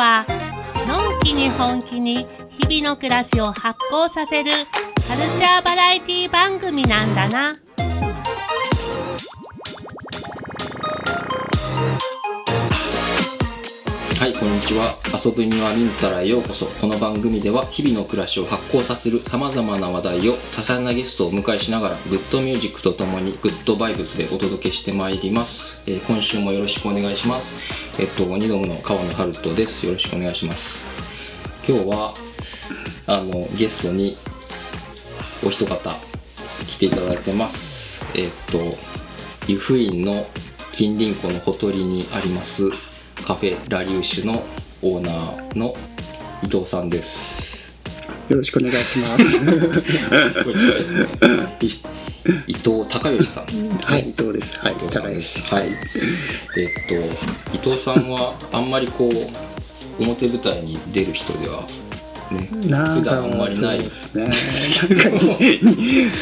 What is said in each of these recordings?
はのんきに本気に日々の暮らしを発行させるカルチャーバラエティ番組なんだな。い、こんにちは。遊ぶにはミンタラへようこそ。この番組では日々の暮らしを発酵させる様々な話題を多彩なゲストをお迎えしながらグッドミュージックとともにグッドバイブスでお届けしてまいります。えー今週もよろしくお願いします。えっと、二度目の川野春人です。よろしくお願いします。今日は、あの、ゲストにお一方来ていただいてます。えっと、湯布院の近隣湖のほとりにありますカフェラリューシュのオーナーの伊藤さんです。よろしくお願いします。これ近いです伊藤孝義さん。はい、伊藤です。はい、伊藤さんで高ですす。はい。えっと伊藤さんはあんまりこう表舞台に出る人ではね。なんか普段あんまりないそうですね。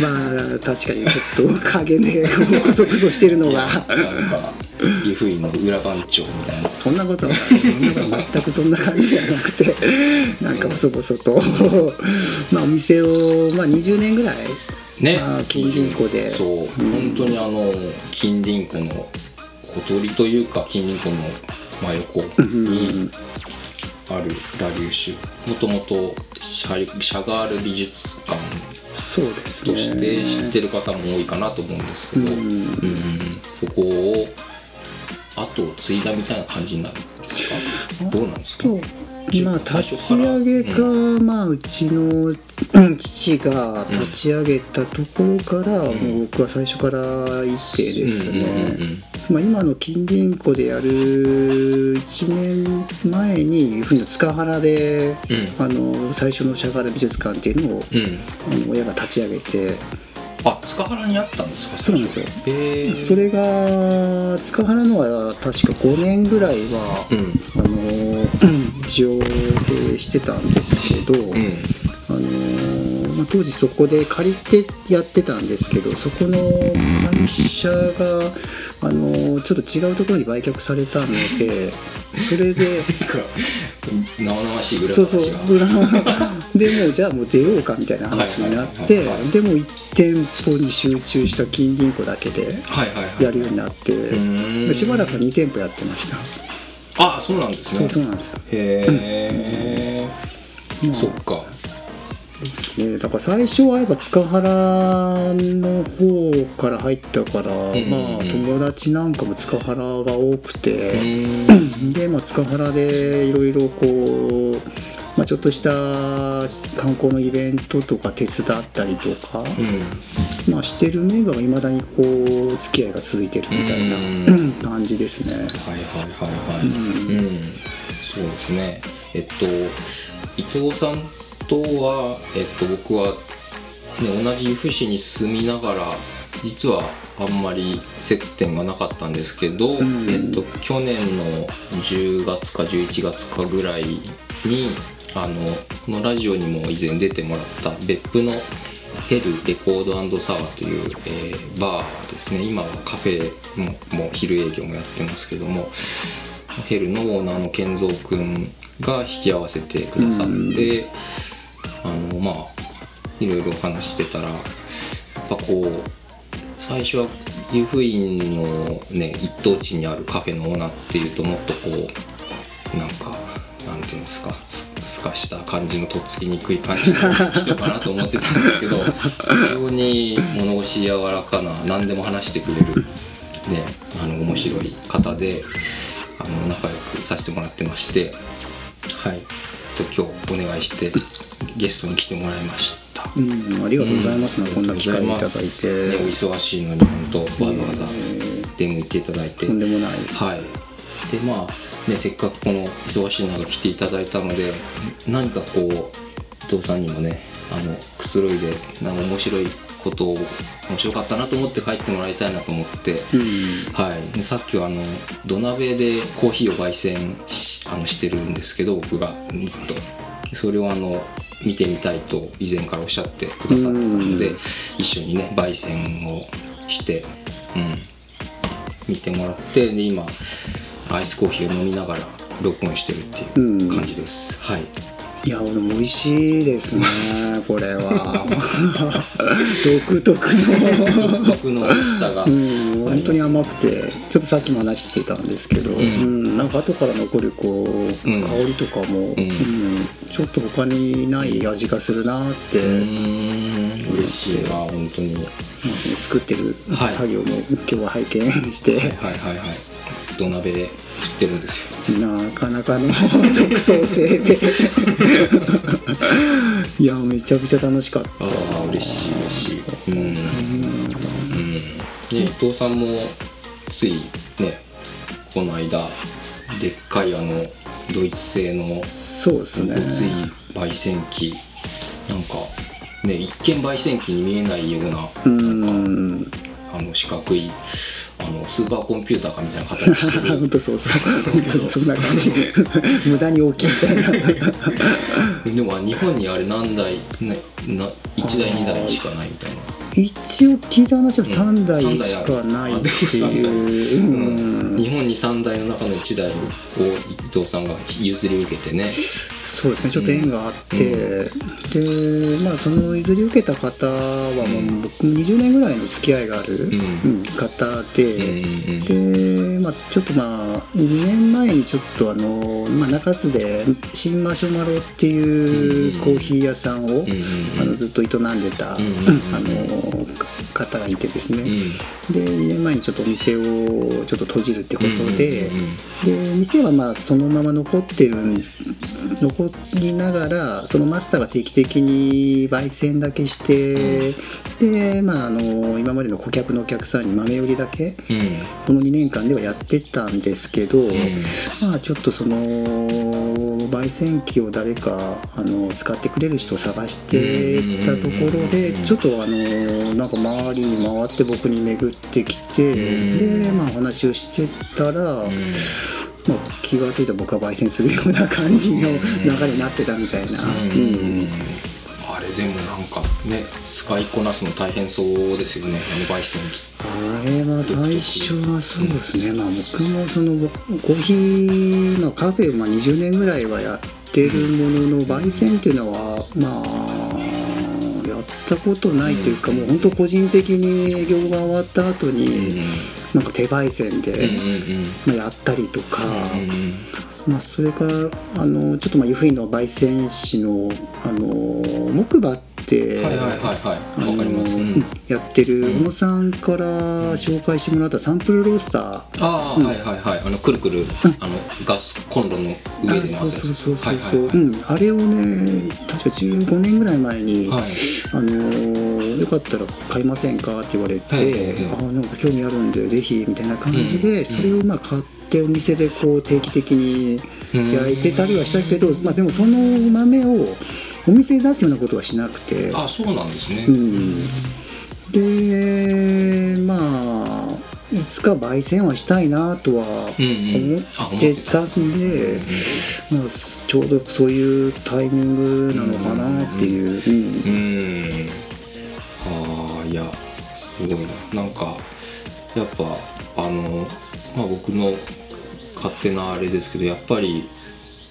まあ確かにちょっと影でこそこそしてるのが。なんか湯布院の裏番長みたいな。そんなことは全くそんな感じじゃなくてなんか細々と。まあお店を、まあ、20年ぐらい、ね。まあ、近隣湖で。そう、本当にあの近隣湖のほとりというか近隣湖の真横にあるラリューシュもともとシャガール美術館そうですとしてね。知ってる方も多いかなと思うんですけど、うん。うんそこを後を継いだみたいな感じになるんですか？どうなんですか？とまあ最立ち上げか、まあうちのうん父が立ち上げたところから、もう僕は最初から一定ですね、ま、今の近隣湖でやる1年前に冬の塚原で、うんあの最初のシャガール美術館っていうのを、うんあの親が立ち上げてあ塚原にあったんですかそうなんですよ最初へえそれが塚原のは確か5年ぐらいは、うんあのうん一応経営してたんですけど、うんあのまあ、当時そこで借りてやってたんですけどそこの会社が、あのーちょっと違うところに売却されたので それで生々しい裏話が。そうそう。裏 でもうじゃあもう出ようかみたいな話になってはいはいはいはい。でも1店舗に集中した近隣湖だけではいはいはい。やるようになってーん。でしばらく2店舗やってました。あそうなんですそねうそうなんです。へえ、まあそっかですね。だから最初はやっぱ塚原の方から入ったから、んまあ友達なんかも塚原が多くうて、ーん。で、まあ、塚原でいろいろこう、まあ、ちょっとした観光のイベントとか手伝ったりとか、うん。まあ、してるメンバーがいまだにこう付き合いが続いてるみたいなうん。感じですね。はいはいはいはい。うん、そうですね。えっと伊藤さんとはえっと僕は、ね、同じ由布市に住みながら実はあんまり接点がなかったんですけど、ん。えっと、去年の10月か11月かぐらいにあのこのラジオにも以前出てもらった別府のヘルレコードサワーという、えーバーですね。今はカフェももう昼営業もやってますけどもヘルのオーナーの健三くんが引き合わせてくださって、あのまあいろいろ話ししてたらやっぱこう最初は湯布院のね一等地にあるカフェのオーナーっていうともっとこうなんかなんていうんですかすすかした感じのとっつきにくい感じの人かなと思ってたんですけど非常に物腰柔らかな何でも話してくれる、ね、あの面白い方であの仲良くさせてもらってましてはい。と今日お願いしてゲストに来てもらいました。うん、ありがとうございますね、こんな機会いただいねおて。忙しいのに本当わざわざ。出向いていただいて、とんでもない。です。はい。でまあねせっかくこの忙しい中来ていただいたので何かこう伊藤さんにもねあのくつろいでなんか面白いことを面白かったなと思って帰ってもらいたいなと思って、うん。はい、でさっきはあの土鍋でコーヒーを焙煎しあのしてるんですけど僕が。ずっと。それをあの見てみたいと以前からおっしゃってくださってたので一緒にね焙煎をして、うん、見てもらってで今アイスコーヒーを飲みながら録音してるっていう感じです、はいいや俺も美味しいですね これは。独特の。独特の美味しさが、うん、本当に甘くてちょっとさっきも話してたんですけど、うん。なんか後から残るこう、うん。香りとかも、うん。ちょっと他にない味がするなって、嬉しいな本当に。はいまあ作ってるはい。作業も今日は拝見して、はいはいはい。土鍋で振ってるんですよなかなかの 独創性で。いやめちゃくちゃ楽しかった。ああ嬉しい嬉しい。うん、うん、ね伊藤さんもついねこの間でっかいあのドイツ製のそうですね。ごつい焙煎機。なんかね一見焙煎機に見えないようなうなんあの四角いあのスーパーコンピューターかみたいな形してる。本当そうそうそう。そんな感じ。無駄に大きいみたいな。でも日本にあれ何台なな1台2台しかないみたいな。一応聞いた話は3台うんしかないっていう、うん。日本に3台の中の1台を伊藤さんが譲り受けてねそうですね。ちょっと縁があって、でまあその譲り受けた方はもう僕も20年ぐらいの付き合いがある、ん。うん方で、うんうんで、まあ、ちょっとまあ2年前にちょっとあの、まあ、中津で新マシュマロっていうコーヒー屋さんを、あのずっと営んでた、あの方がいてですね、うん。で2年前にちょっとお店をちょっと閉じるってことで、で店はまあそのまま残ってる残りながらそのマスターが定期的に焙煎だけして、でまああの今までの顧客のお客さんに豆売りだけうん。この2年間ではやってたんですけど、まあちょっとその焙煎機を誰かあの使ってくれる人を探してたところでちょっとあのなんか周りに回って僕に巡ってきてでまあお話をしてたら。まあ、気が付いたら僕は焙煎するような感じの流れになってたみたいな、うんでもなんかね使いこなすの大変そうですよね。あの焙煎機あれは最初はそうですね、まあ僕もそのコーヒーのカフェをまあ20年ぐらいはやってるものの焙煎っていうのはまあやったことないというか、もう本当個人的に営業が終わった後に、なんか手焙煎で、やったりとか、まあ、それからあのちょっとまあ湯布院の焙煎士のあの木馬って、はいはいはいはいあのわかります、うんやってる小野さんから紹介してもらったサンプルロースターああ、はいはいはいあのくるくるあのガスコンロの上で回すそうそうそうそうそう、はいはいうん、あれをね確か15年ぐらい前に、はいあのーよかったら買いませんかって言われて、はいあなんか興味あるんでぜひみたいな感じで、うんそれをまあ買ってお店でこう定期的に焼いてたりはしたけど、まあ、でもその豆をお店で出すようなことはしなくて。あそうなんですね、うん、でまあいつか焙煎はしたいなとは思ってたんで、うんまあ、ちょうどそういうタイミングなのかなっていう、うんうんああいやすごいな。なんかやっぱあのまあ僕の勝手なあれですけどやっぱり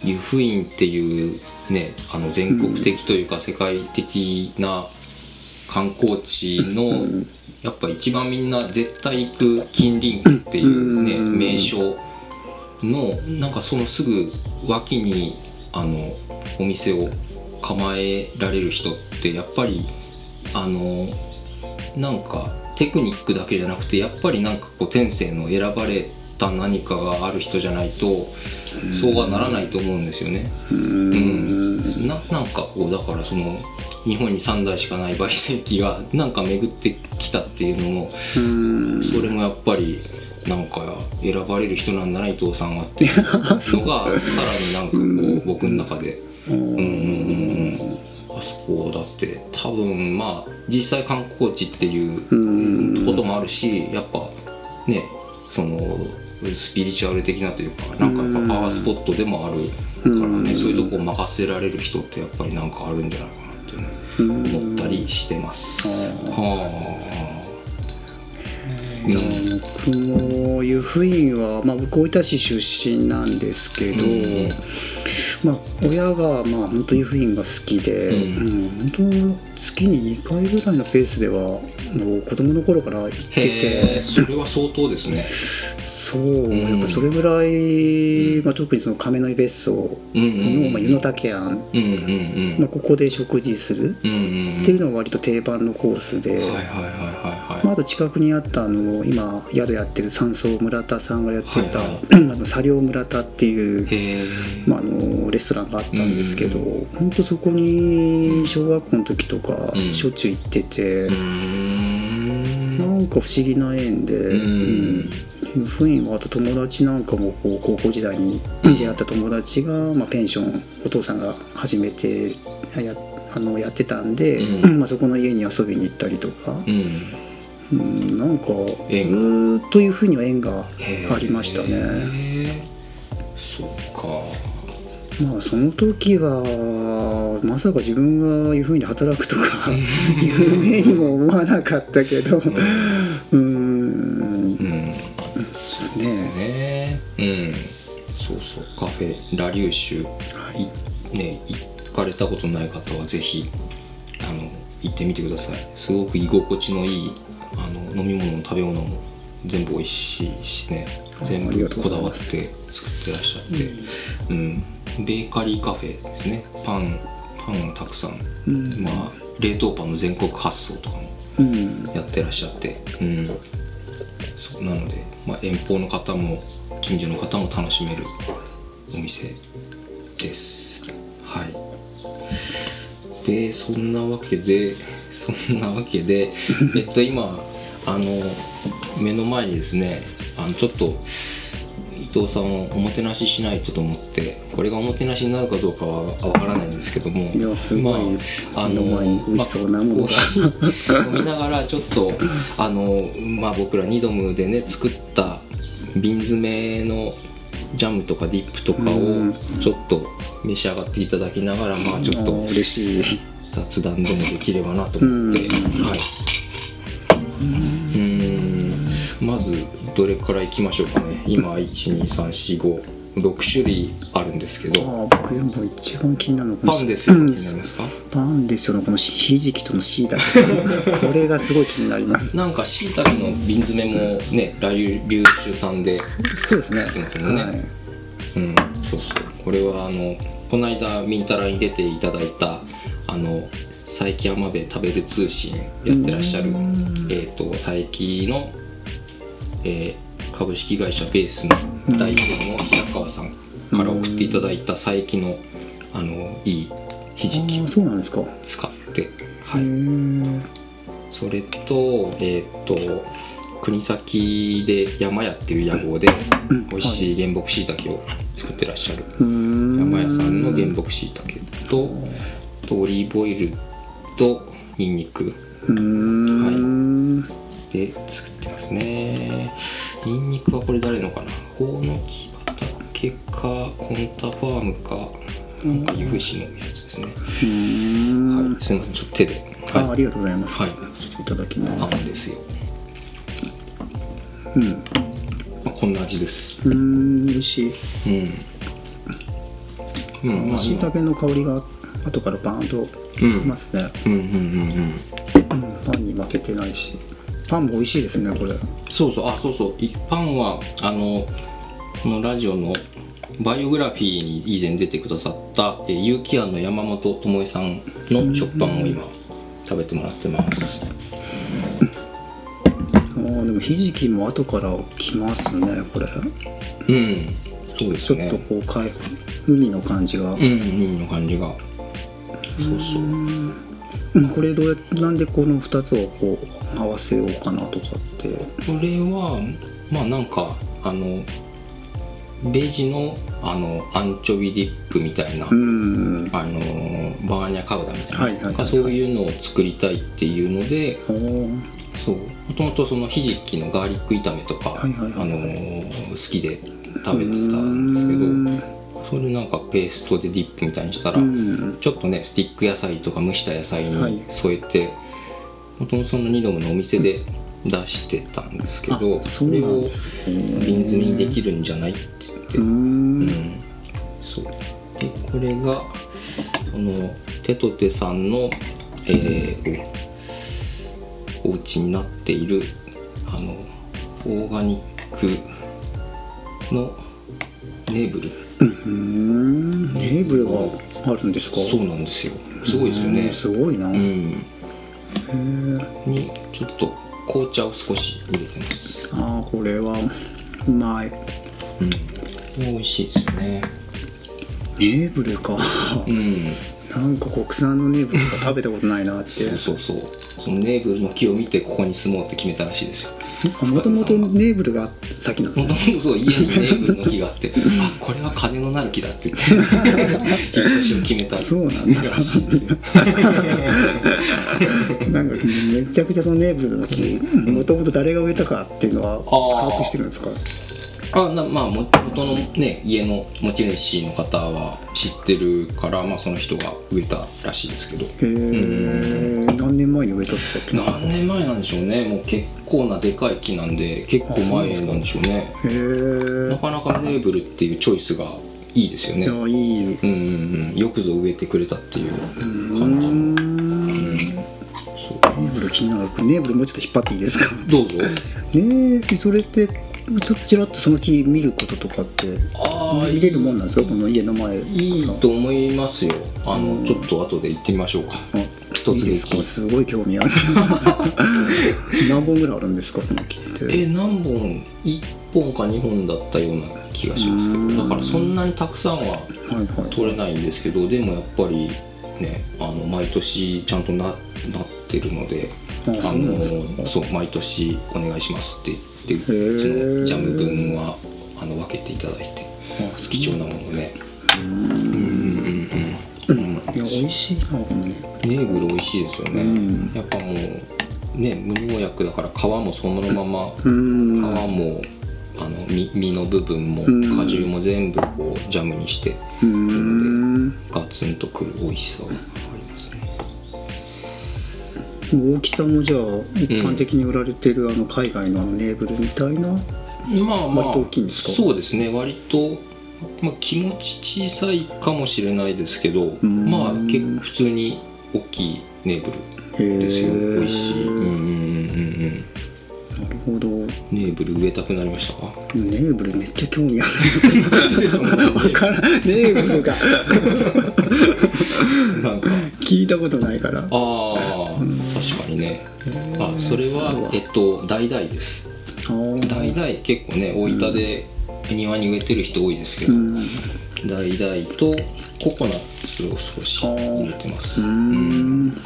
湯布院っていうねあの全国的というか世界的な観光地のやっぱ一番みんな絶対行く近隣区っていうねうん。名所のなんかそのすぐ脇にあのお店を構えられる人ってやっぱりあのなんかテクニックだけじゃなくてやっぱりなんかこう天性の選ばれた何かがある人じゃないとそうはならないと思うんですよね。うん、ななんかこうだからその日本に3台しかない焙煎機がなんか巡ってきたっていうのもうん。それもやっぱりなんか選ばれる人なんだな伊藤さんはっていうのがさらになんかこう僕の中で。うん。うんうんうん。あそこだって。多分まあ実際観光地っていうこともあるしやっぱねそのスピリチュアル的なというかなんかやっぱパワースポットでもあるからねそういうとこを任せられる人ってやっぱりなんかあるんじゃないかなってね思ったりしてます。はあ。僕も湯布院は、まあ、僕大分市出身なんですけど、うん。まあ、親がまあ本当湯布院が好きで、ううん。本当月に2回ぐらいのペースではもう子供の頃から行ってて。それは相当ですね そう、んやっぱそれぐらい、まあ、特にその亀の井別荘うんうんの、まあ、湯の竹庵、うんうんうんまあ、ここで食事する。うんうんっていうのが割と定番のコースで。まあ、はあと近くにあったあの今宿やってる山荘村田さんがやってた、はい あの茶寮村田っていうまあ、あのレストランがあったんですけど、本当そこに小学校の時とかうん。しょっちゅう行ってて、なんか不思議な縁で、ん。うん雰囲気はあと友達なんかもこう高校時代に出会った友達が、まあ、ペンションお父さんが始めてやあのやってたんで、うん。まあ、そこの家に遊びに行ったりとか。うん。うん、なんかずっというふうには縁がありましたね。そうか。まあその時はまさか自分がいうふうに働くとか 夢にも思わなかったけど、うん、うんですですね。ねうん。そうそう。カフェラリューシュ、い。ね行かれたことない方はぜひあの行ってみてください。すごく居心地のいいあの飲み物も食べ物も全部美味しいしね。全部こだわって作ってらっしゃって、うん。ベーカリーカフェですね。パンパンをたくさん、うん。まあ冷凍パンの全国発送とかもうん、やってらっしゃって、うん、そうなので、まあ、遠方の方も近所の方も楽しめるお店です。はい。でそんなわけで そんなわけで えっと今あの目の前にですねあのちょっと伊藤さんをおもてなししないとと思ってこれがおもてなしになるかどうかはわからないんですけどもいやすごいまあ、あの美味しそうなものがまあ飲みながらちょっとあの、まあ、僕らニドムでね作った瓶詰めのジャムとかディップとかをうんちょっと召し上がっていただきながらまあちょっと嬉しい。雑談でもできればなと思って、はいうんまずどれからいきましょうかね。今12345種類あるんですけあどー僕でも一番気になるのはこのパンですよ。気うん。になりますか？パンですよ。ねこのひじきとのしいたけ。これがすごい気になります。なんかしいたけの瓶詰めもねラユリューシュさんでそうですね。はい。うん、そうそう。これはあのこの間ミンタラに出ていただいたあの佐伯浜辺食べる通信やってらっしゃる、えー、と佐伯の、えー株式会社ベースの代表の平川さんから送っていただいた佐伯のあのいいひじきを使って、へー。それとえっ、と国東で山屋っていう屋号でうん。美味しい原木しいたけを作ってらっしゃる山屋さんの原木しいたけととオリーブオイルとニンニク。うーん。で作ってますね。ニンニクはこれ誰のかな？ほうの木畑かコンタファームかなんか由布市のやつですね、はい。すいませんちょっと手で。はあありがとうございます、はい。ちょっといただきいます。ですよ、うん。まあ、こんな味です。うーん美味しい。うん。うんまあしいたけの香りが後からバーンときますね、うんうんうんうん。うんパンに負けてないしパンも美味しいですねこれ。そうそう。あそうそう。一般はあのこのラジオのバイオグラフィーに以前出てくださったえー有機庵の山本智恵さんの食パンを今食べてもらってます。あーでもひじきも後からきますねこれ。うん。そうですちょっねとこう海の感じが、うん海の感じが。そうそう。うんこれどうやってなんでこの2つをこう合わせようかなとかって。これはまあなんかあのベジのあのアンチョビディップみたいな、うん。あのバーニャカウダみたいな、そういうのを作りたいっていうのでそう。もともとそのひじきのガーリック炒めとか、はいはいはいあのー好きで食べてたんですけどそれなんかペーストでディップみたいにしたら、うん。ちょっとねスティック野菜とか蒸した野菜はい。に添えてもともとそのニドムのお店で出してたんですけどあそれを瓶ズにできるんじゃないって言って。うーん。うん。そう。でこれがそのテトテさんの、えーおお家になっているあのオーガニックのネーブルうーん。ネーブルがあるんですか？そうなんですよ。すごいですよね。うん。すごいな、うへんえにちょっと紅茶を少し入れてます。ああこれはうまい。うん。美味しいですよね。ネーブルか。うんなんか国産のネーブルとか食べたことないなって。そうそうそう。そのネーブルの木を見てここに住もうって決めたらしいですよ。もともとネーブルが先なの？もともとそう家にネーブルの木があって あこれは金のなる木だって言って引っ越しを決めたそうなんだ。らしいですよ。なんかめちゃくちゃそのネーブルの木もともと誰が植えたかっていうのは把握してるんですか？あなまあも元のね家の持ち主の方は知ってるから、まあ、その人が植えたらしいですけど。へえ何年前に植えたって何年前なんでしょうね。もう結構なでかい木なんで結構前なんでしょうね。へえなかなかネーブルっていうチョイスがいいですよね。いやいい。うんうんうん。よくぞ植えてくれたっていう感じの。ネーブル気になる。ネーブルもうちょっと引っ張っていいですか？どうぞ。ねえそれってちょっとちらっとその木見ることとかってああ見れるもんなんですか？この家の前いいと思いますよ。あのちょっと後で行ってみましょうか。あ一ついいですか？木すごい興味ある。何本ぐらいあるんですかその木って？え何本？1本か2本だったような気がしますけど。だからそんなにたくさんははいはい。取れないんですけどでもやっぱりねあの毎年ちゃんとななってるのであそうなんですか。そう毎年お願いしますって言ってーうちのジャム分はあの分けていただいて貴重なものをねうんうんうん。うんいや美味しいなこのね。ネーブル美味しいですよね、うん。やっぱもうね無農薬だから皮もそのままう皮んもあの実実の部分もうん。果汁も全部こうジャムにしてうん。ガツンとくる美味しさがありますね大きさもじゃあ一般的に売られてるあの海外のあのネーブルみたいなまあまあ割と大きいんですか？そうですね割と、まあ、気持ち小さいかもしれないですけどん。まあ結構普通に大きいネーブルですよ。美味しい。うんうんうんうんなるほど。ネーブル植えたくなりましたか？ネーブルめっちゃ興味ある。わからん。ネーブルが。なんか。聞いたことないから。ああ確かにね。あそれはえっと橙です。あー。橙結構ね大分で庭に植えてる人多いですけどうん。橙とココナッツを少し入れてます。うー。ん。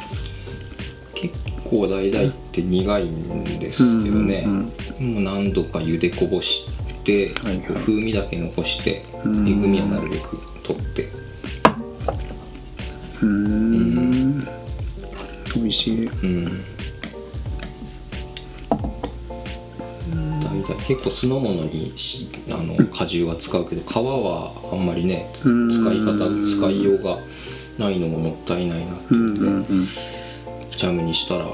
結構橙って苦いんですけどね、うんもう何度か茹でこぼして、風味だけ残してえん。ぐみはなるべく取って。うーん美味しい。うん。橙結構酢の物にしあの果汁は使うけど皮はあんまりね使うん。い方使いようがないのももったいないなってう。んうんうん。ジャムにしたら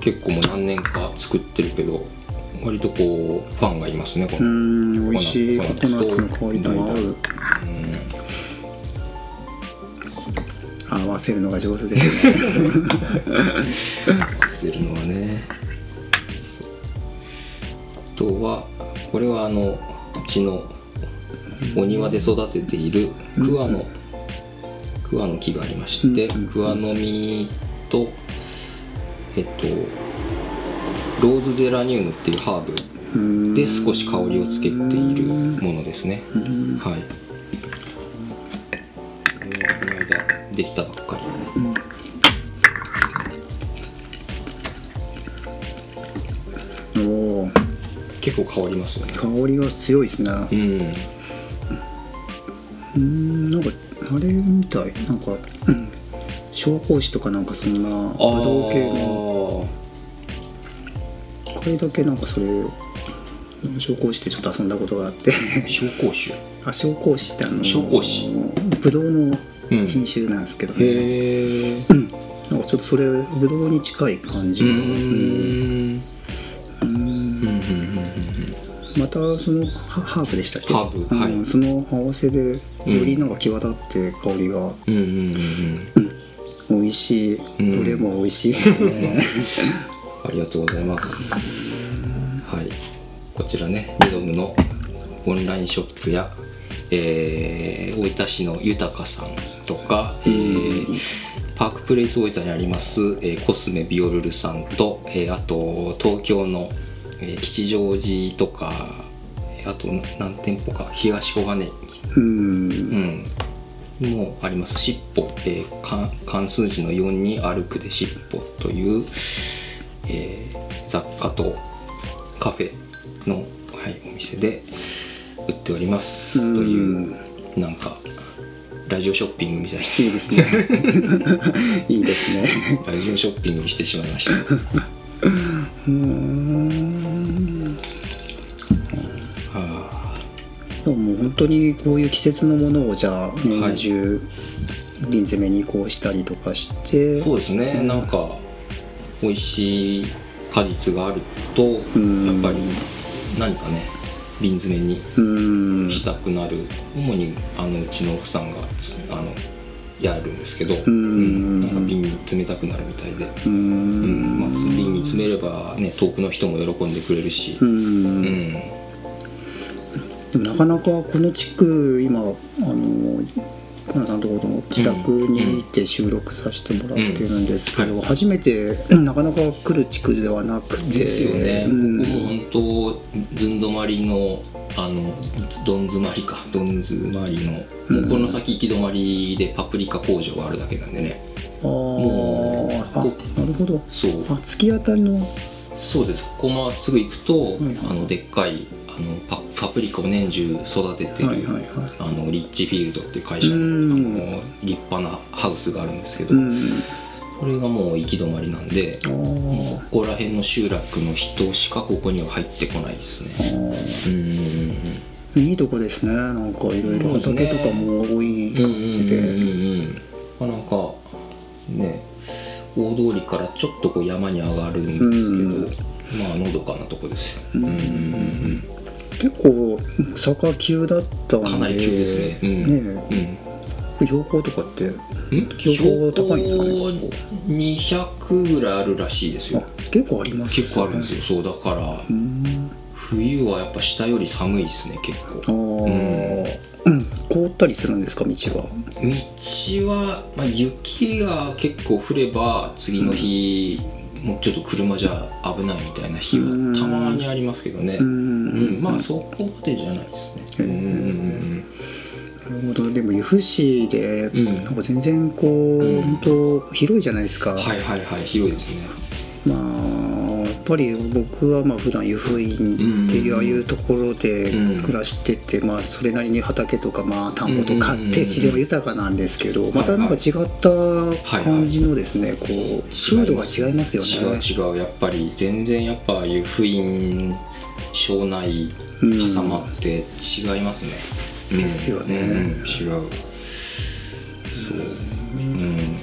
結構もう何年か作ってるけど割とこうファンがいますねこうの、ん美味しい。ココナッツの香りとも合う合わせるのが上手ですね。捨てるのはね。あとはこれはあのうちのお庭で育てている桑の桑の木がありましてうん桑の実とえっとローズゼラニウムっていうハーブうんで少し香りをつけているものですね。うん。はいできたばっかり。おお結構変わりますよね。香りが強いですね。うん。うんなんかあれみたい。なんかうん。紹興酒とかなんかそんなブドウ系の。一回だけなんかそれ紹興酒でちょっと遊んだことがあって。紹興酒？あ紹興酒ってあの紹興酒。ブドウのうん品種なんですけどね、うん、なんかちょっとそれブドウに近い感じの。またそのハーブでしたっけ？ハーブ、はい、その合わせでよりなんか際立って香りが、うん、美味しい、どれも美味しい。ですねありがとうございます。はい。こちらねリドムのオンラインショップやえー大分市の豊かさんとか、えーパークプレイス大分にあります、えーコスメビオルルさんと、えーあと東京の、えー吉祥寺とか、えーあと何店舗か東小金井。うん。うん、もあります。尻尾、えーか漢数字の4に歩くで尻尾という、えー雑貨とカフェの、はい、お店で売っておりますうん。というなんかラジオショッピングみたいいいですね。いいですね。なラジオショッピングにしてしまいました。うん。はでももう本当にこういう季節のものをじゃあ年中瓶詰めにこうしたりとかして、あそうですね。なんか美味しい果実があるとん。やっぱり何かね瓶詰めにうん。したくなる。主にあのうちの奥さんがつあのやるんですけど、ん。なんか瓶に詰めたくなるみたいで、ううん。んまあ、瓶に詰めれば、ね、遠くの人も喜んでくれるし。う、うん。なかなかこの地区今あのかなさんのところの自宅にいて収録させてもらってるんですけど、初めてなかなか来る地区ではなくてですよね、うん。本当ずんどまりのあのどん詰まりか。どん詰まりの、もうこの先行き止まりでパプリカ工場があるだけなんでね。あー。あこなるほど。そう。あ突き当たりのそうです。ここまっすぐ行くと、はいあのでっかいあのパパプリカを年中育ててる、はいはいはい。あのリッチフィールドっていう会社のあうん。の立派なハウスがあるんですけど、うんこれがもう行き止まりなんであもうー。ここら辺の集落の人しかここには入ってこないですあねー。うんいいとこですね。なんかいろいろ畑とかも多い感じで、なんかね大通りからちょっとこう山に上がるんですけど、まあのどかなとこですよ、うんうんうん結構坂急だったんで。かなり急ですね。うん。ねうん。標高とかってん？標高高いんですかね標高200ぐらいあるらしいですあよ結構あります結構あるんですよ。そうだからうん冬はやっぱ下より寒いですね結構。あー。うん。凍ったりするんですか道は？道は、まあ、雪が結構降れば次の日、もうちょっと車じゃ危ないみたいな日はうん。たまにありますけどね。ううん。んまあそこまでじゃないですね。うんうん。なるほど。でも由布市でうん。なんか全然こう、うん。本当広いじゃないですか、はいはいはい。広いですね。まあぱり僕はまあ普段湯布院っていうああいうところでうん。暮らしてて、まあそれなりに畑とかまあ田んぼとかあっうんて自然は豊かなんですけどまたなんか違った感じのですねこう風土が違いますよね。違う違うやっぱり全然やっぱ湯布院庄内うん挟まって違いますね、うん。ですよね。違う。そう。うん。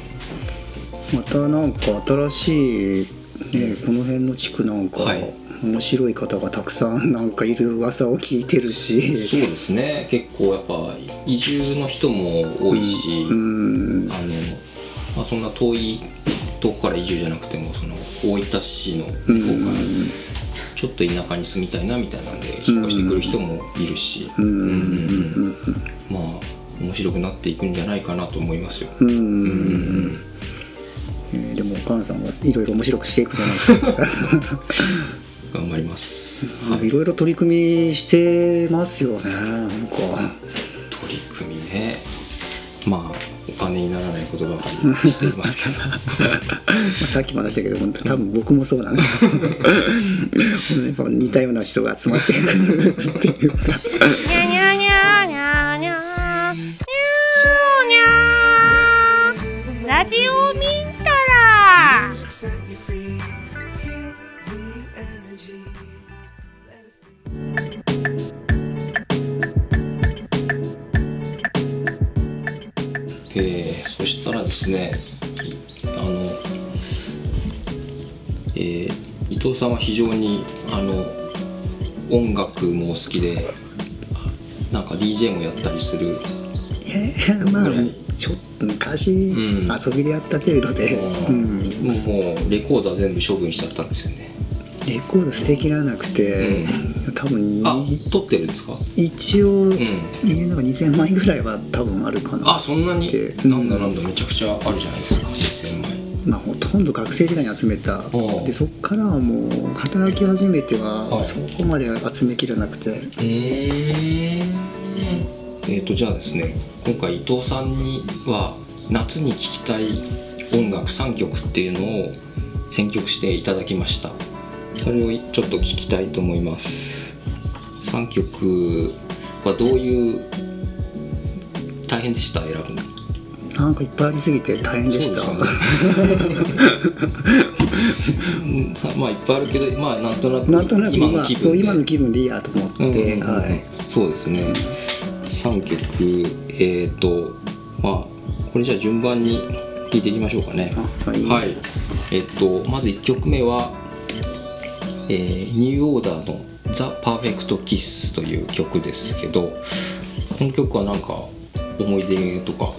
またなんか新しい、ね、この辺の地区なんか、はい。面白い方がたくさん なんかいる噂を聞いてるし。そうですね。結構やっぱ移住の人も多いし、うん。あのまあ、そんな遠いとこから移住じゃなくてもその大分市の方からちょっと田舎に住みたいなみたいなんで引っ越してくる人もいるし、うん。うん。うん。うん。まあ面白くなっていくんじゃないかなと思いますよ。うん。うん。うんえーでも菅野さんはいろいろ面白くしていくじゃないですか 頑張ります。いろい。ろ取り組みしてますよねなんか。取り組みね。まあお金にならないことばかりしていますけど。まあさっきも話したけど多分僕もそうなんですよ。やっぱ似たような人が集まってく。るっていうかにゃにゃにゃにゃにゃにゃにゃラジオミしたらですねいあの、えー伊藤さんは非常にあの音楽もお好きでなんか DJ もやったりするえーまあちょっと昔、うん。遊びでやった程度で、ううん。んもうレコードは全部処分しちゃったんですよね。レコード捨てきらなくて、多分あ撮ってるんですか？一応、なんか2000枚ぐらいは多分あるかな。あそんなに？でなんだなんだめちゃくちゃあるじゃないですか2000枚まあほとんど学生時代に集めた。でそっからはもう働き始めてははい。そこまで集めきれなくて。うー。んえー、とじゃあですね今回伊藤さんには夏に聴きたい音楽3曲っていうのを選曲していただきました。それをちょっと聞きたいと思います3曲はどういう大変でした選ぶの？なんかいっぱいありすぎて大変でした。さまあいっぱいあるけどまあなんとなくなんとなく今の気分で。そう今の気分でいいやと思って、うんうんうんはい。そうですね。3曲えっ、とまあこれじゃあ順番に聴いていきましょうかね。あはい。はい。えっ、とまず1曲目は、えーニューオーダーの「ザ・パーフェクト・キス」という曲ですけどこの曲は何か思い出とか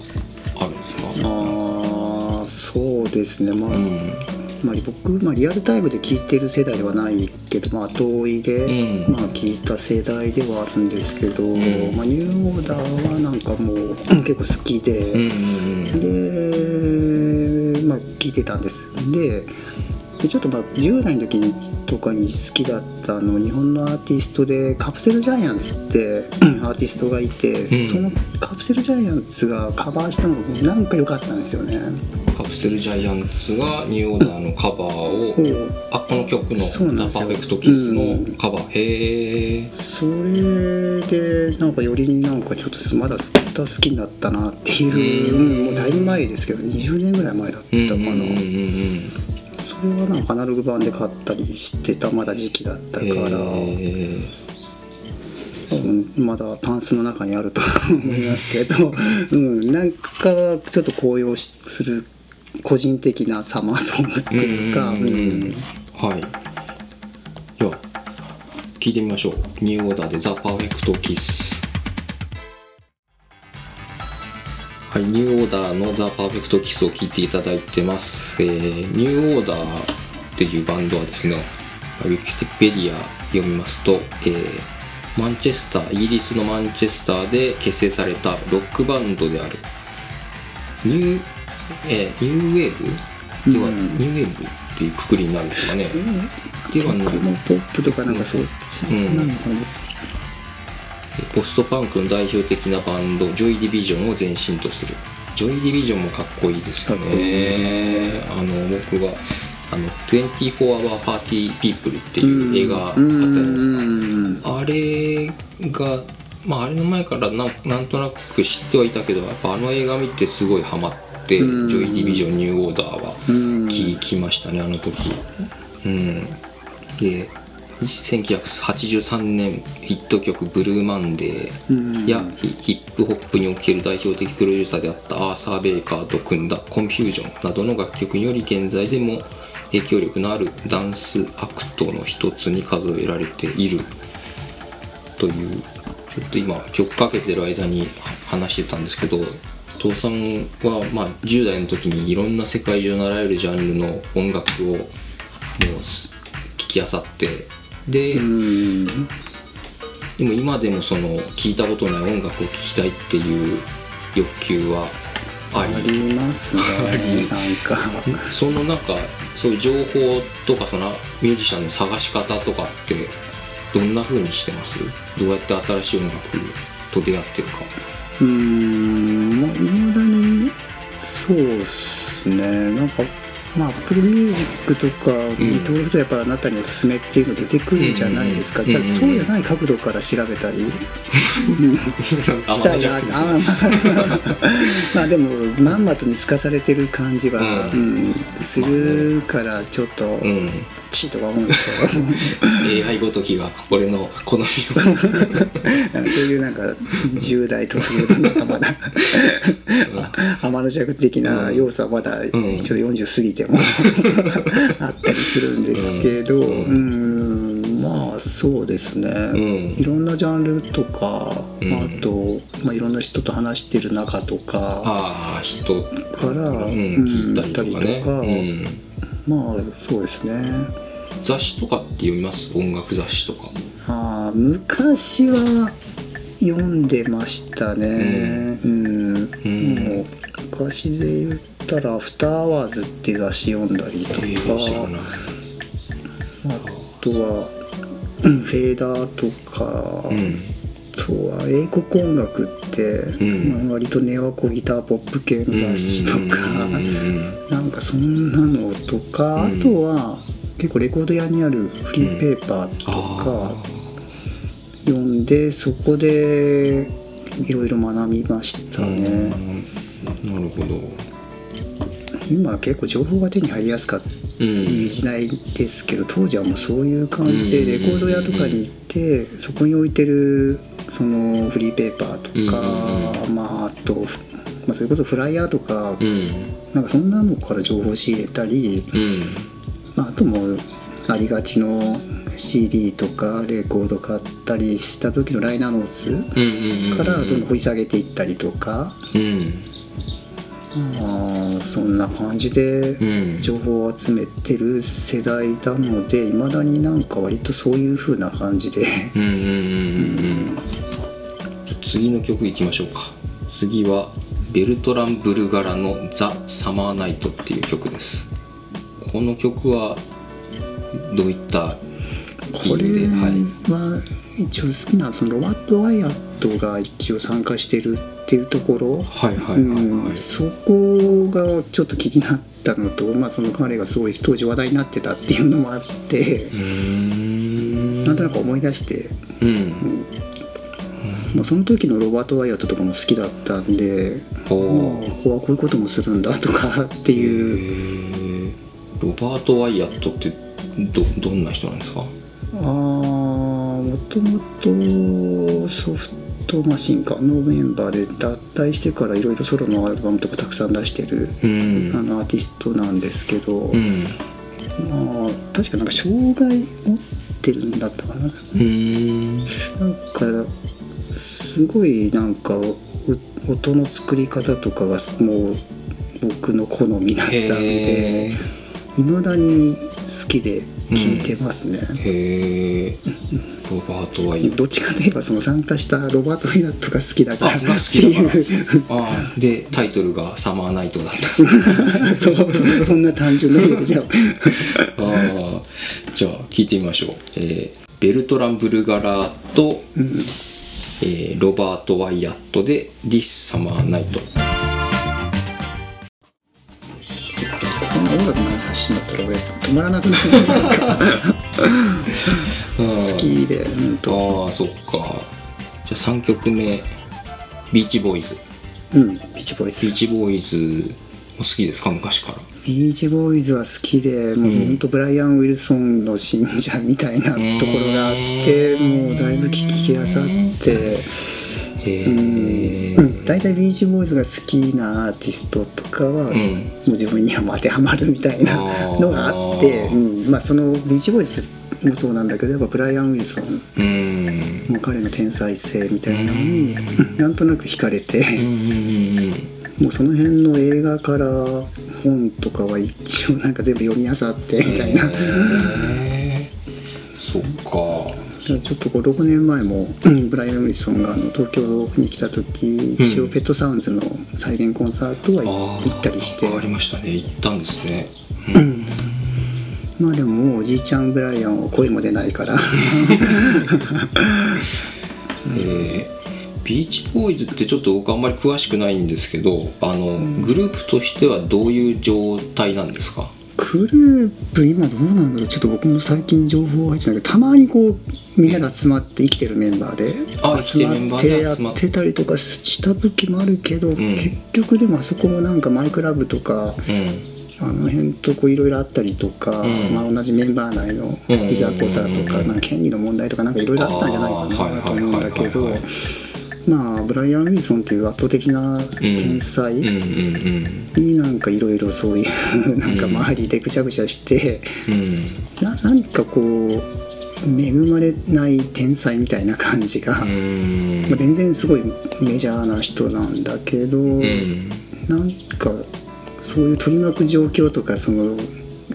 あるんですか？ああそうですね。まあ、うん。まあ、僕、まあ、リアルタイムで聞いてる世代ではないけど、まあ、遠いで、うん。まあ、聞いた世代ではあるんですけど、ん。まあ、ニューオーダーはなんかもう結構好きで、うんうんで、まあ、聞いてたんです。ででちょっとまあ10代の時にとかに好きだったあの日本のアーティストでカプセルジャイアンツってアーティストがいて、んそのカプセルジャイアンツがカバーしたのがなんか良かったんですよね。カプセルジャイアンツがニューオーダーのカバーをほう。あこの曲の「そうなんザ・パーフェクト・キス」のカバー、へえそれでなんかよりなんかちょっとまだ好きになったなっていう、うんうんもうだいぶ前ですけど20年ぐらい前だったかな、うんうんうんうんそれはなんかアナログ版で買ったりしてたまだ時期だったから、へうんまだタンスの中にあると思いますけど、うん、なんかちょっと高揚する個人的なサマーソングってえいうか、うんはい。では聞いてみましょう。ニューオーダーで「ザ・パーフェクト・キス」はい、ニューオーダーの「ザ・パーフェクト・キス」を聞いていただいてます、えーニューオーダーっていうバンドはですねウィキペディア読みますと、えーマンチェスターイギリスのマンチェスターで結成されたロックバンドである。ニュー,、えーニューウェーブ？では、うん。ニューウェーブっていうくくりになるんですかね、ではなポップとかなんかそうん。なのかな、ポストパンクの代表的なバンドジョイ・ディビジョンを前身とする。ジョイ・ディビジョンもかっこいい。ですよねあの僕があの24 Hour Party People っていう映画あったじゃないですか、うんあれがまああれの前からなんなんとなく知ってはいたけどやっぱあの映画見てすごいハマって、うん。ジョイ・ディビジョンニューオーダーはうん。聞きましたねあの時。うん。で1983年ヒット曲「ブルーマンデー」うん。やヒヒップホップにおける代表的プロデューサーであったアーサー・ベイカーと組んだ「コンフュージョン」などの楽曲により現在でも影響力のあるダンスアクトの一つに数えられている。というちょっと今曲かけてる間に話してたんですけど伊藤さんはまあ10代の時にいろんな世界中のあらゆるジャンルの音楽をもうす聴きあさってで、うん。でも今でもその聴いたことない音楽を聴きたいっていう欲求はあありりますねなんか。そのなんかそういう情報とかそのミュージシャンの探し方とかってどんな風にしてます？どうやって新しい音楽と出会ってるか。うーんまあいまだにそうっすね。なんかまあ Apple Music とかに登録とやっぱあなたにおすすめっていうの出てくるじゃないですか、うん。じゃあそうじゃない角度から調べたり。したいな。ああ まあまあでもまんまと見透かされてる感じは、ううんするからちょっと。うんチーとか思う。ん。ですけど AI ごときが俺の好みを。そういうなんか10代特有のなんかまだ。天の弱的な要素はまだちょっと40過ぎても あったりするんですけどうん。うん。まあそうですね、ん。いろんなジャンルとか、うん。まあ、あと、まあ、いろんな人と話してる中とかああ人から、聞いたりとかまあそうですね。雑誌とかって読みます？音楽雑誌とか。あー昔は読んでましたね。うん、うん。もう昔で言ったら「アフターアワーズ」っていう雑誌読んだりとか、えー、あとはうんフェーダーとか、うん。あとは英国音楽って、ん。まあ、割とネオアコギターポップ系の雑誌とか、なんかそんなのとか、うん。あとは結構レコード屋にあるフリーペーパーとか読んで、そこでいろいろ学びましたね。なるほど。今は結構情報が手に入りやすかった時代ですけど当時はもうそういう感じでレコード屋とかに行ってそこに置いてるそのフリーペーパーとか、まああと、まあ、それこそフライヤーとか、うん。なんかそんなのから情報を仕入れたり、うん。まあ、あともうありがちの CD とかレコード買ったりした時のライナーノーツうんうんうん。からどんどん掘り下げていったりとか、うんあーそんな感じでうん。情報を集めてる世代なのでいまだになんか割とそういう風な感じで次の曲いきましょうか。次はベルトラン・ブルガラの「ザ・サマーナイト」っていう曲です。この曲はどういったこれは一応好きなそのロバート・ワイアットが一応参加してるっていうところ、そこがちょっと気になったのと、まあ、その彼がすごい当時話題になってたっていうのもあって。ん。なんとなく思い出して、うん。まあ、その時のロバート・ワイアットとかも好きだったんでおああここはこういうこともするんだとかってへいう。ー。ロバート・ワイアットってどどんな人なんですか？あーもともとソフトマシンかのメンバーで脱退してからいろいろソロのアルバムとかたくさん出してる、うん。あのアーティストなんですけど、うん。まあ確かなんか障害持ってるんだったかな。うーん。なんかすごいなんかう音の作り方とかがもう僕の好みだったんでへいまだに好きで聴いてますね。へえロバート・ワイアットどっちかといえばその参加したロバート・ウィナットが好きだからあが好っていう。あーでタイトルが「サマーナイト」だった。そうそんな単純なことじゃあーじゃあ聞いてみましょう、えーベルトラン・ブルガラと、えーロバート・ワイアットで「This Summer Night こんな音楽の話になったら俺止まらなくなる」好きで本当ああそっか。じゃあ3曲目ビーチボーイズうんビーチボーイズビーチボーイズも好きですか？昔から。ビーチボーイズは好きでもう本当ブライアン・ウィルソンの信者みたいなところがあってもうだいぶ聞きあさって。うん大体ビーチボーイズが好きなアーティストとかは、もう自分には当てはまるみたいなのがあってうん。まあ、そのビーチボーイズもそうなんだけどやっぱブライアン・ウィルソン。うん。もう彼の天才性みたいなのにうん。なんとなく惹かれてうんうんうんもうその辺の映画から本とかは一応なんか全部読み漁ってみたいな。そっかちょっと56年前もうん ブライアン・ウィルソンがあの東京に来た時一応ペットサウンズの再現コンサートはあ行ったりして。あありましたね。行ったんですね。まあでももうおじいちゃんブライアンは声も出ないから。えービーチボーイズってちょっと僕あんまり詳しくないんですけどあの、グループとしてはどういう状態なんですか？グループ今どうなんだろう？ちょっと僕も最近情報入ってないけどたまにこうみんなで集まって生きてるメンバーであ生きてや集まっってたりとかした時もあるけど、ん結局でもあそこもなんかマイクラブとかうん。あの辺とこういろいろあったりとか、ん。まあ、同じメンバー内のうん。いざこざとかなんか権利の問題とかなんかいろいろあったんじゃないかなと思うんだけどまあブライアン・ウィルソンっていう圧倒的な天才になんかいろいろそういうなんか周りでぐちゃぐちゃしてななんかこう恵まれない天才みたいな感じが、まあ、全然すごいメジャーな人なんだけど、うん。なんかそういう取り巻く状況とかその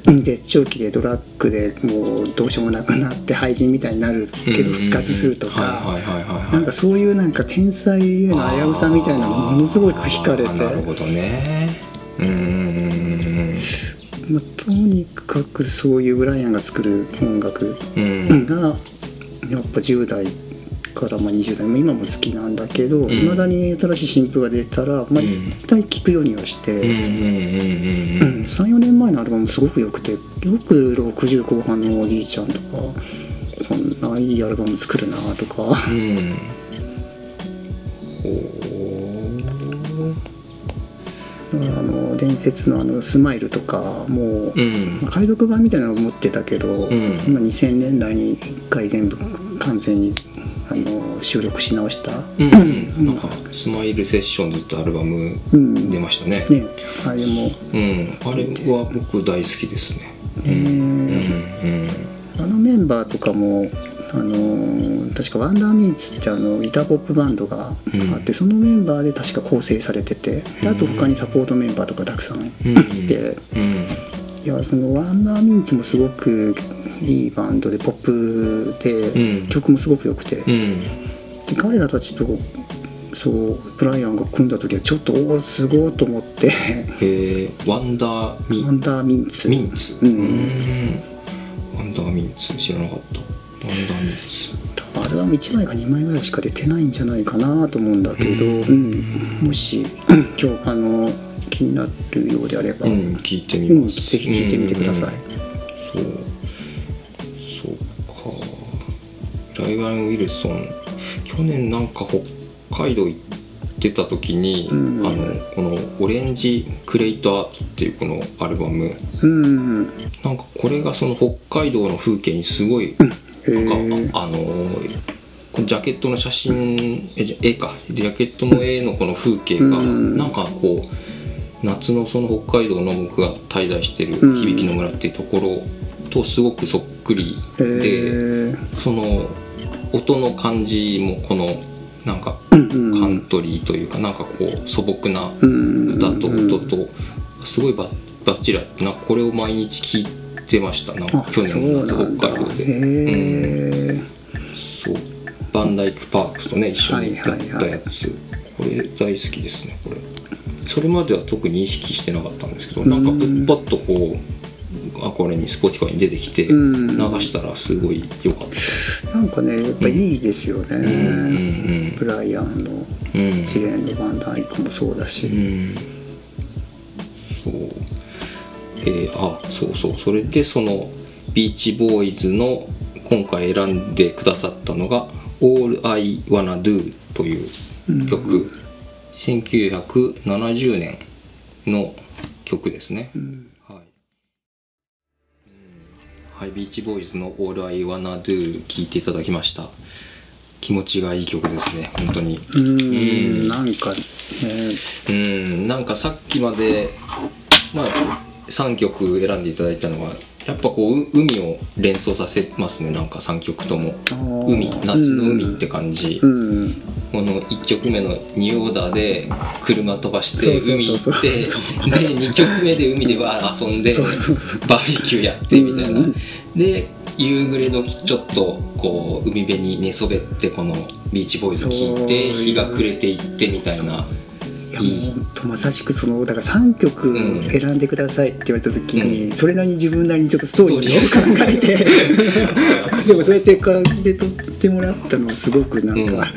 うん。絶頂期でドラッグでもうどうしようもなくなって廃人みたいになるけど復活するとはいかなんかそういうなんか天才への危うさみたいなのがものすごく惹かれて。なるほどね。うーんまあ、とにかくそういうブライアンが作る音楽うん。がやっぱ10代からまあ20代も今も好きなんだけどん。いま、未だに新しい新譜が出たら毎回聴くようにはして。うんうんうんうんうん34年前のアルバムすごく良くてよく60後半のおじいちゃんとかこんないいアルバム作るなとか。うん。ほだからあの伝説のあのスマイルとかもう、ううん。まあ解読版みたいなのを持ってたけど、ん。今2000年代に一回全部完全にあの収録し直した、うん。うん。なんか「スマイルセッションズ」ってアルバムうん。出ましたね。ね。あれも、うん。あれは僕大好きですね。え。ーうん。あのメンバーとかもあのー確かワンダーミンツってあのギターポップバンドがあって、そのメンバーで確か構成されててであと他にサポートメンバーとかたくさんうん。いて、うん。いやそのワンダーミンツもすごくいいバンドでポップで、うん。曲もすごく良くて、うん。で彼らたちとそうブライアンが組んだ時はちょっとおおすごいと思って。えー、ワンダーミワンダーミンツミンツうん。んワンダーミンツ知らなかった。ワンダーミンツ多分アルバム1枚か2枚ぐらいしか出てないんじゃないかなと思うんだけど、うん。もし今日あの気になるようであれば、うん聞いてみうんますぜひ聞いてみてください、うんうん。そうライアン・ウィルソン。去年なんか北海道行ってた時に、うん。あのこの「オレンジ・クレイト・アート」っていうこのアルバム。うん。なんかこれがその北海道の風景にすごい、へなんかあのジャケットの写真絵かジャケットの絵のこの風景が、うん。なんかこう夏のその北海道の僕が滞在してるうん。響の村っていうところとすごくそっくりへで、ー。その音の感じもこのなんかうんカントリーというかなんかこう素朴なうん歌と音とすごいバッバッチリあってなこれを毎日聴いてましたなんかあ去年の北海道で。へえそう。バンダイクパークスとね一緒にやったやつ、これ大好きですねこれ。それまでは特に意識してなかったんですけどなんかパッとこうあこれに Spotify に出てきてうん。流したらすごい良かった。なんかねやっぱいいですよね、うん。うん。ブライアンのうん。一連のバンダイクもそうだし、うん。そう。えーあそうそう。それでそのビーチボーイズの今回選んでくださったのが「All I Wanna Do」という曲、1970年の曲ですね、はい、はい、ビーチボーイズの「All I Wanna Do」聴いていただきました。気持ちがいい曲ですね本当に。うんなんかね。うんなんかさっきまでまあ3曲選んでいただいたのはやっぱこうう海を連想させますね。なんか3曲とも。海夏の海って感じ、うん。この1曲目のニューオーダーで車飛ばして海行って で2曲目で海でわー遊んでバーベキューやってみたいな。うんで夕暮れ時ちょっとこう海辺に寝そべってこのビーチボーイズ聴いて日が暮れていってみたいな。いやもう本当まさしくそのだから3曲うん。選んでくださいって言われた時に、うそれなりに自分なりにちょっとストーリーを考えて。でもそうやって感じで撮ってもらったのはすごくなんか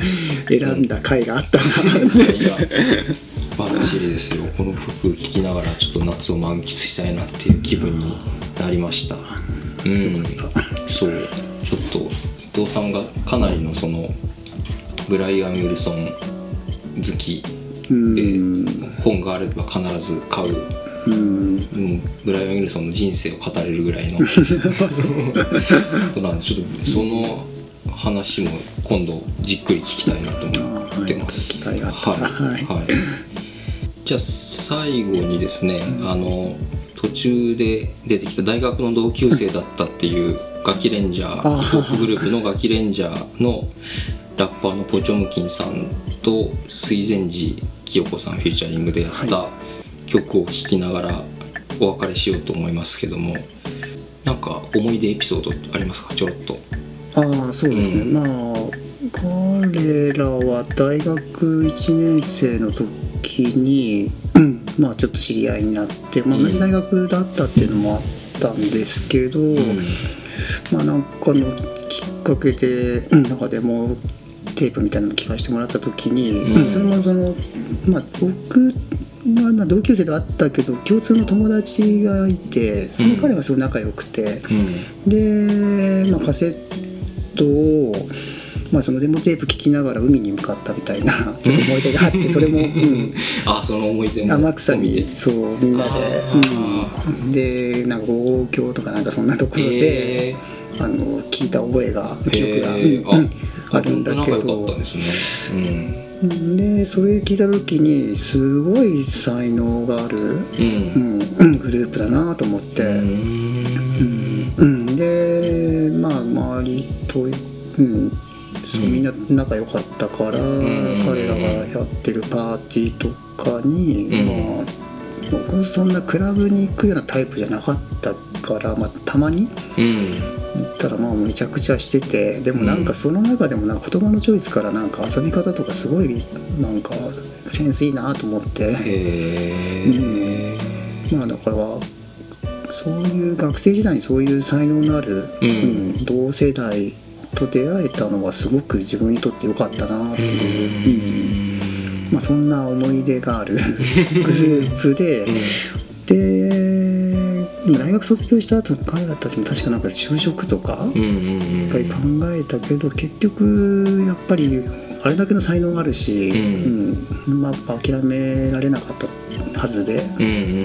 選んだ回があったな、いや。バッチリですよ。この曲聴きながらちょっと夏を満喫したいなっていう気分になりました。うん。そう。ちょっと伊藤さんがかなりのそのブライアン・ウィルソン好きうんで本があれば必ず買う。うん。うん、ブライアン・ウィルソンの人生を語れるぐらいの。ことなんでちょっとその話も今度じっくり聞きたいなと思ってます。はい。はい。はいじゃあ最後にですね、あの途中で出てきた大学の同級生だったっていうガキレンジャーヒあップホップグループのガキレンジャーのラッパーのポチョムキンさんと水前寺清子さんフィーチャリングでやった曲を聴きながらお別れしようと思いますけどもなんか思い出エピソードありますか？ちょろっと。ああそうですね、うん。まあ彼らは大学1年生の時に、う んまあちょっと知り合いになって、まあ、うん。同じ大学だったっていうのもあったんですけど、まあなんかのきっかけでうん なんかでもテープみたいなのを聞かせてもらった時に、うん。うんそれもそのまあ僕はまあ同級生ではあったけど共通の友達がいてその彼がすごい仲良くて。うん。で、まあ、カセットを、まあ、そのデモテープ聞きながら海に向かったみたいな ちょっと思い出があってそれも、うん、あその思い出も。天草にそうみんなで。あ、うん、でなんか五郷とかなんかそんなところで、えあの聞いた覚えがー記憶が、えー。うん。うんあるんだけどったんでそれ聞いた時にすごい才能がある、うんうん、グループだなと思って。うんうん、でまあ周りと、うん、そうみんな仲良かったから、彼らがやってるパーティーとかに、まあ僕そんなクラブに行くようなタイプじゃなかったから、まあ、たまにったらまあめちゃくちゃしててでもなんかその中でもなんか言葉のチョイスからなんか遊び方とかすごいなんかセンスいいなと思って。へえまあだからそういう学生時代にそういう才能のある、うん。うん同世代と出会えたのはすごく自分にとってよかったなっていう、うん。まあ、そんな思い出がある グループで、ででも大学卒業した後彼らたちも確かなんか就職とか一回考えたけど結局やっぱりあれだけの才能があるし、うん。うん。まあ、諦められなかったはずで。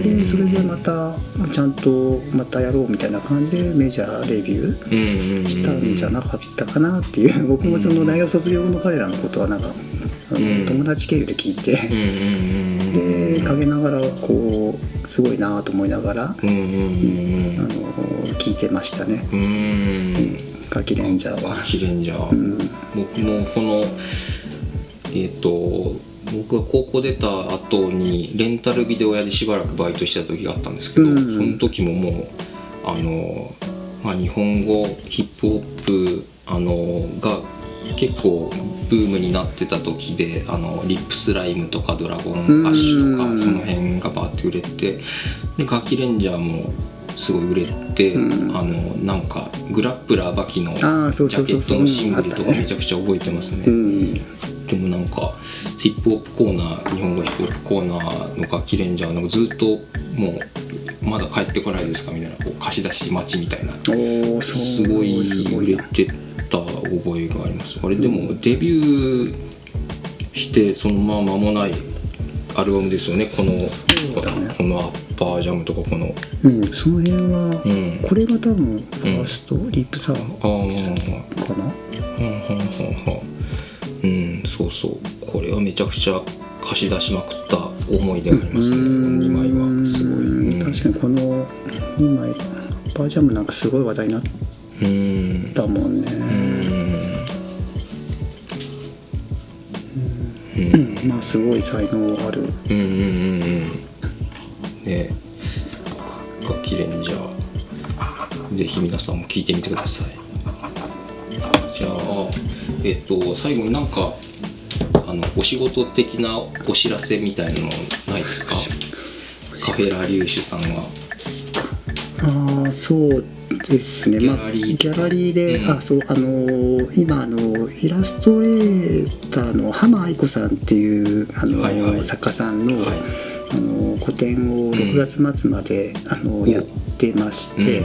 でそれでまたちゃんとまたやろうみたいな感じでメジャーデビューしたんじゃなかったかなっていう 僕もその大学卒業後の彼らのことはなんかうん。友達経由で聞いて。うんうんうんで陰ながらこうすごいなと思いながらうんうんあの聞いてましたね。うん。うん。ガキレンジャーは。キレンジャー、うん。僕もこのえっ、と僕が高校出た後にレンタルビデオ屋でしばらくバイトしてた時があったんですけど、うん。その時ももうあの、まあ、日本語ヒップホップあのが結構ブームになってた時であのリップスライムとかドラゴンアッシュとうんかその辺がバーって売れてでガキレンジャーもすごい売れて、うん。あのなんかグラップラーバキのジャケットのシングルとかめちゃくちゃ覚えてますね。うん。でもなんかヒップホップコーナー日本語ヒップホップコーナーのガキレンジャーなんかずっともうまだ帰ってこないですかみたいなこう貸し出し待ちみたいな。すごい。売れなてた覚えがあります。あれでもデビューしてそのまま間もないアルバムですよね。このね。このアッパージャムとかこの。うんその辺は、うん。これが多分ファーストリップサワあーあかな、うんそうそう。これはめちゃくちゃ貸し出しまくった思い出がありますね。この2枚は。すごい、うん、確かにこの2枚バージャムなんかすごい話題になっうんたもん。ね、まあすごい才能ある。うんうんうんうん。ね。ガキレンジャーぜひ皆さんも聞いてみてください。じゃあえっと最後になんかあのお仕事的なお知らせみたいなのないですか？カフェラリューシュさんは。ああそうですね。まあギャラリーで、うん。あそうあのー今あのイラストレーターの浜愛子さんっていうあのー、はいはい。作家さんの、はいあのー個展を6月末まで、あのーやってまして、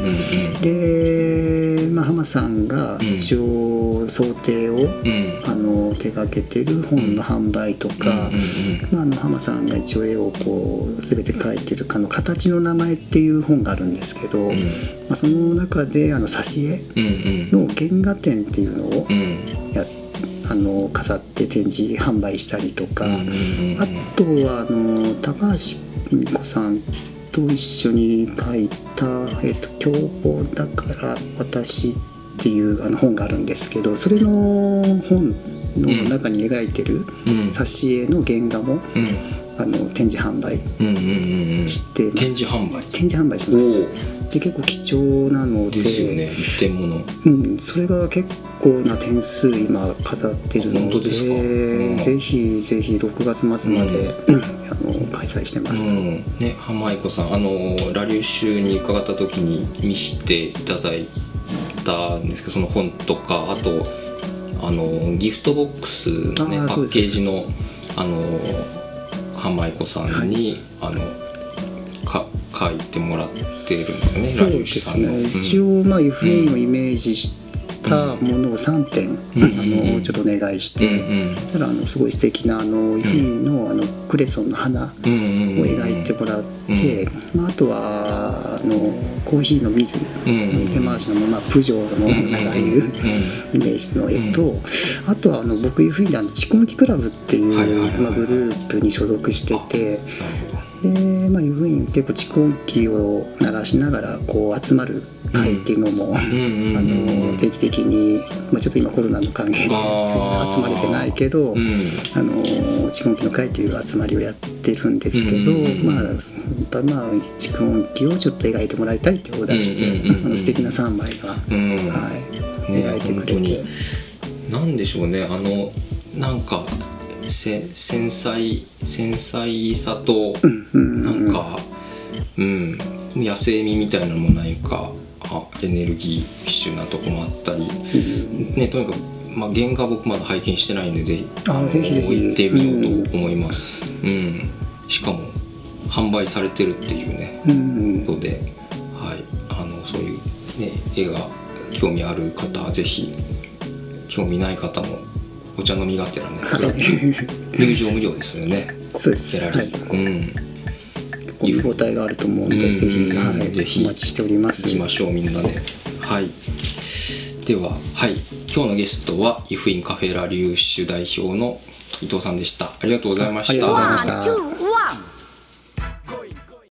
で、まあ、浜さんが一応想定を、うん。あの手掛けてる本の販売とか、まあ、あの浜さんが一応絵をこう全て描いてるあの「形の名前」っていう本があるんですけど、うん。まあ、その中であの挿絵の原画展っていうのをうん。やあの飾って展示販売したりとか、うんうんうんあとはあの高橋美子さんと一緒に書いた「えっと凶暴だから私」っていうあの本があるんですけどそれの本の中に描いてるうん。挿絵の原画も、うん。あの展示販売うんうんうんうん。してます。展示販売。展示販売しますで結構貴重なので。ですよね。一点物。うん、それが結構な点数今飾ってるので。本当ですか？うん。ぜひぜひ6月末まで、うん。あの開催してます、うん。ね浜愛子さんあのラリュー州に伺った時に見せていただいたんですけどその本とかあとあのギフトボックスのねパッケージのあの浜愛子さんに、あのか書いてもらってるんですよねそうですね、一応まあ湯布院をイメージしたものを3点、うん。あのちょっとお願いして、うん。うんただあのすごい素敵なあの湯布院のあのクレソンの花を描いてもらって、まあ、あとはあのコーヒーのミル、手回しのままプジョーのなんかああいうイメージの絵と、あとはあの僕湯布院であのチコンキクラブっていう、まあ、グループに所属してて。で、まあ、湯布院結構蓄音機を鳴らしながらこう集まる会っていうのも、あの定期的に、まあ、ちょっと今コロナの関係で集まれてないけど、うん。あの蓄音機の会っていう集まりをやってるんですけど、まあやっぱまあ蓄音機をちょっと描いてもらいたいってオーダーして、あの素敵な3枚が、うん。はい、ね描いてくれて。なんでしょうね。あのなんかせ繊細繊細さとうんなんかうん野生味みたいなのもないかあエネルギッシュなとこもあったり、ねとにかく、まあ、原画僕まだ拝見してないんでぜひあのぜひてみようと思います、うん。しかも販売されてるっていうねうん。ことで、はい、あのそういう、ね、絵が興味ある方はぜひ興味ない方もお茶飲みがてらね、はい入場無料ですよね。そうです。ギャラリー、うん。見応えがあると思うんで、うん。ぜひ、はい、ぜひ。お待ちしております。行きましょうみんなで。はい。でははい。今日のゲストはイフインカフェラリューシュ代表の伊藤さんでした。ありがとうございました。ありがとうございました。